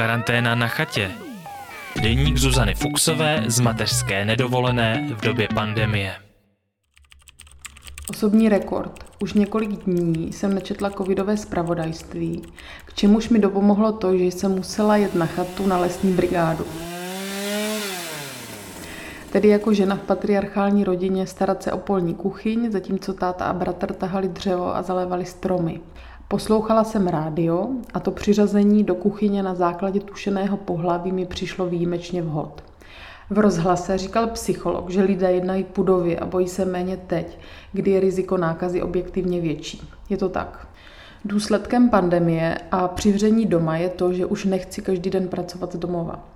Karanténa na chatě. Deník Zuzany Fuxové z mateřské nedovolené v době pandemie. Osobní rekord. Už několik dní jsem nečetla covidové zpravodajství, k čemuž mi dopomohlo to, že jsem musela jet na chatu na lesní brigádu. Tedy jako žena v patriarchální rodině starat se o polní kuchyň, zatímco táta a bratr tahali dřevo a zalévali stromy. Poslouchala jsem rádio a to přiřazení do kuchyně na základě tušeného pohlaví mi přišlo výjimečně vhod. V rozhlase říkal psycholog, že lidé jednají pudově a bojí se méně teď, kdy je riziko nákazy objektivně větší. Je to tak. Důsledkem pandemie a přivření doma je to, že už nechci každý den pracovat z domova.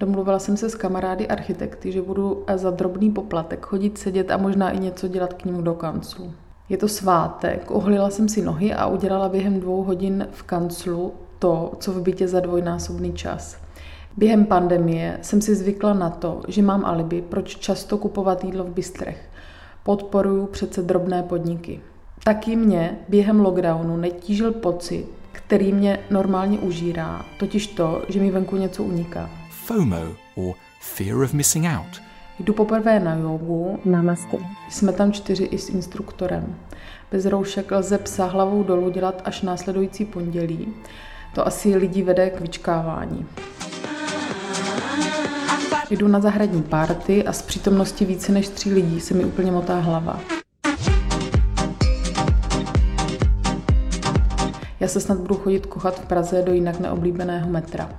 Domluvila jsem se s kamarády architekty, že budu za drobný poplatek chodit sedět a možná i něco dělat k ním do kanclu. Je to svátek, ohlila jsem si nohy a udělala během dvou hodin v kanclu to, co v bytě za dvojnásobný čas. Během pandemie jsem si zvykla na to, že mám alibi, proč často kupovat jídlo v bistrech. Podporuju přece drobné podniky. Taky mě během lockdownu netížil pocit, který mě normálně užírá, totiž to, že mi venku něco uniká. FOMO, or fear of missing out – Jdu poprvé na jogu. Namaste. Jsme tam čtyři i s instruktorem. Bez roušek lze psa hlavou dolů dělat až následující pondělí. To asi lidi vede k vyčkávání. Jdu na zahradní párty a z přítomnosti více než tří lidí se mi úplně motá hlava. Já se snad budu chodit kochat v Praze do jinak neoblíbeného metra.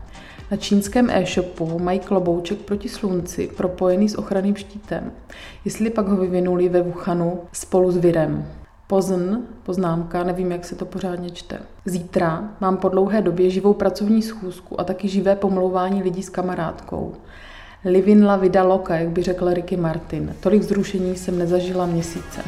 Na čínském e-shopu mají klobouček proti slunci propojený s ochranným štítem. Jestli pak ho vyvinuli ve Wuhanu spolu s virem. Pozn, poznámka, nevím, jak se to pořádně čte. Zítra mám po dlouhé době živou pracovní schůzku a taky živé pomlouvání lidí s kamarádkou. Livin la vida loca, jak by řekl Ricky Martin. Tolik zrušení jsem nezažila měsíce.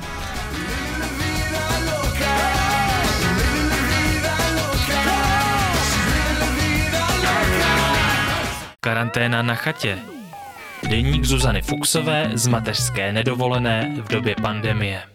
Karanténa na chatě. Deník Zuzany Fuxové z mateřské nedovolené v době pandemie.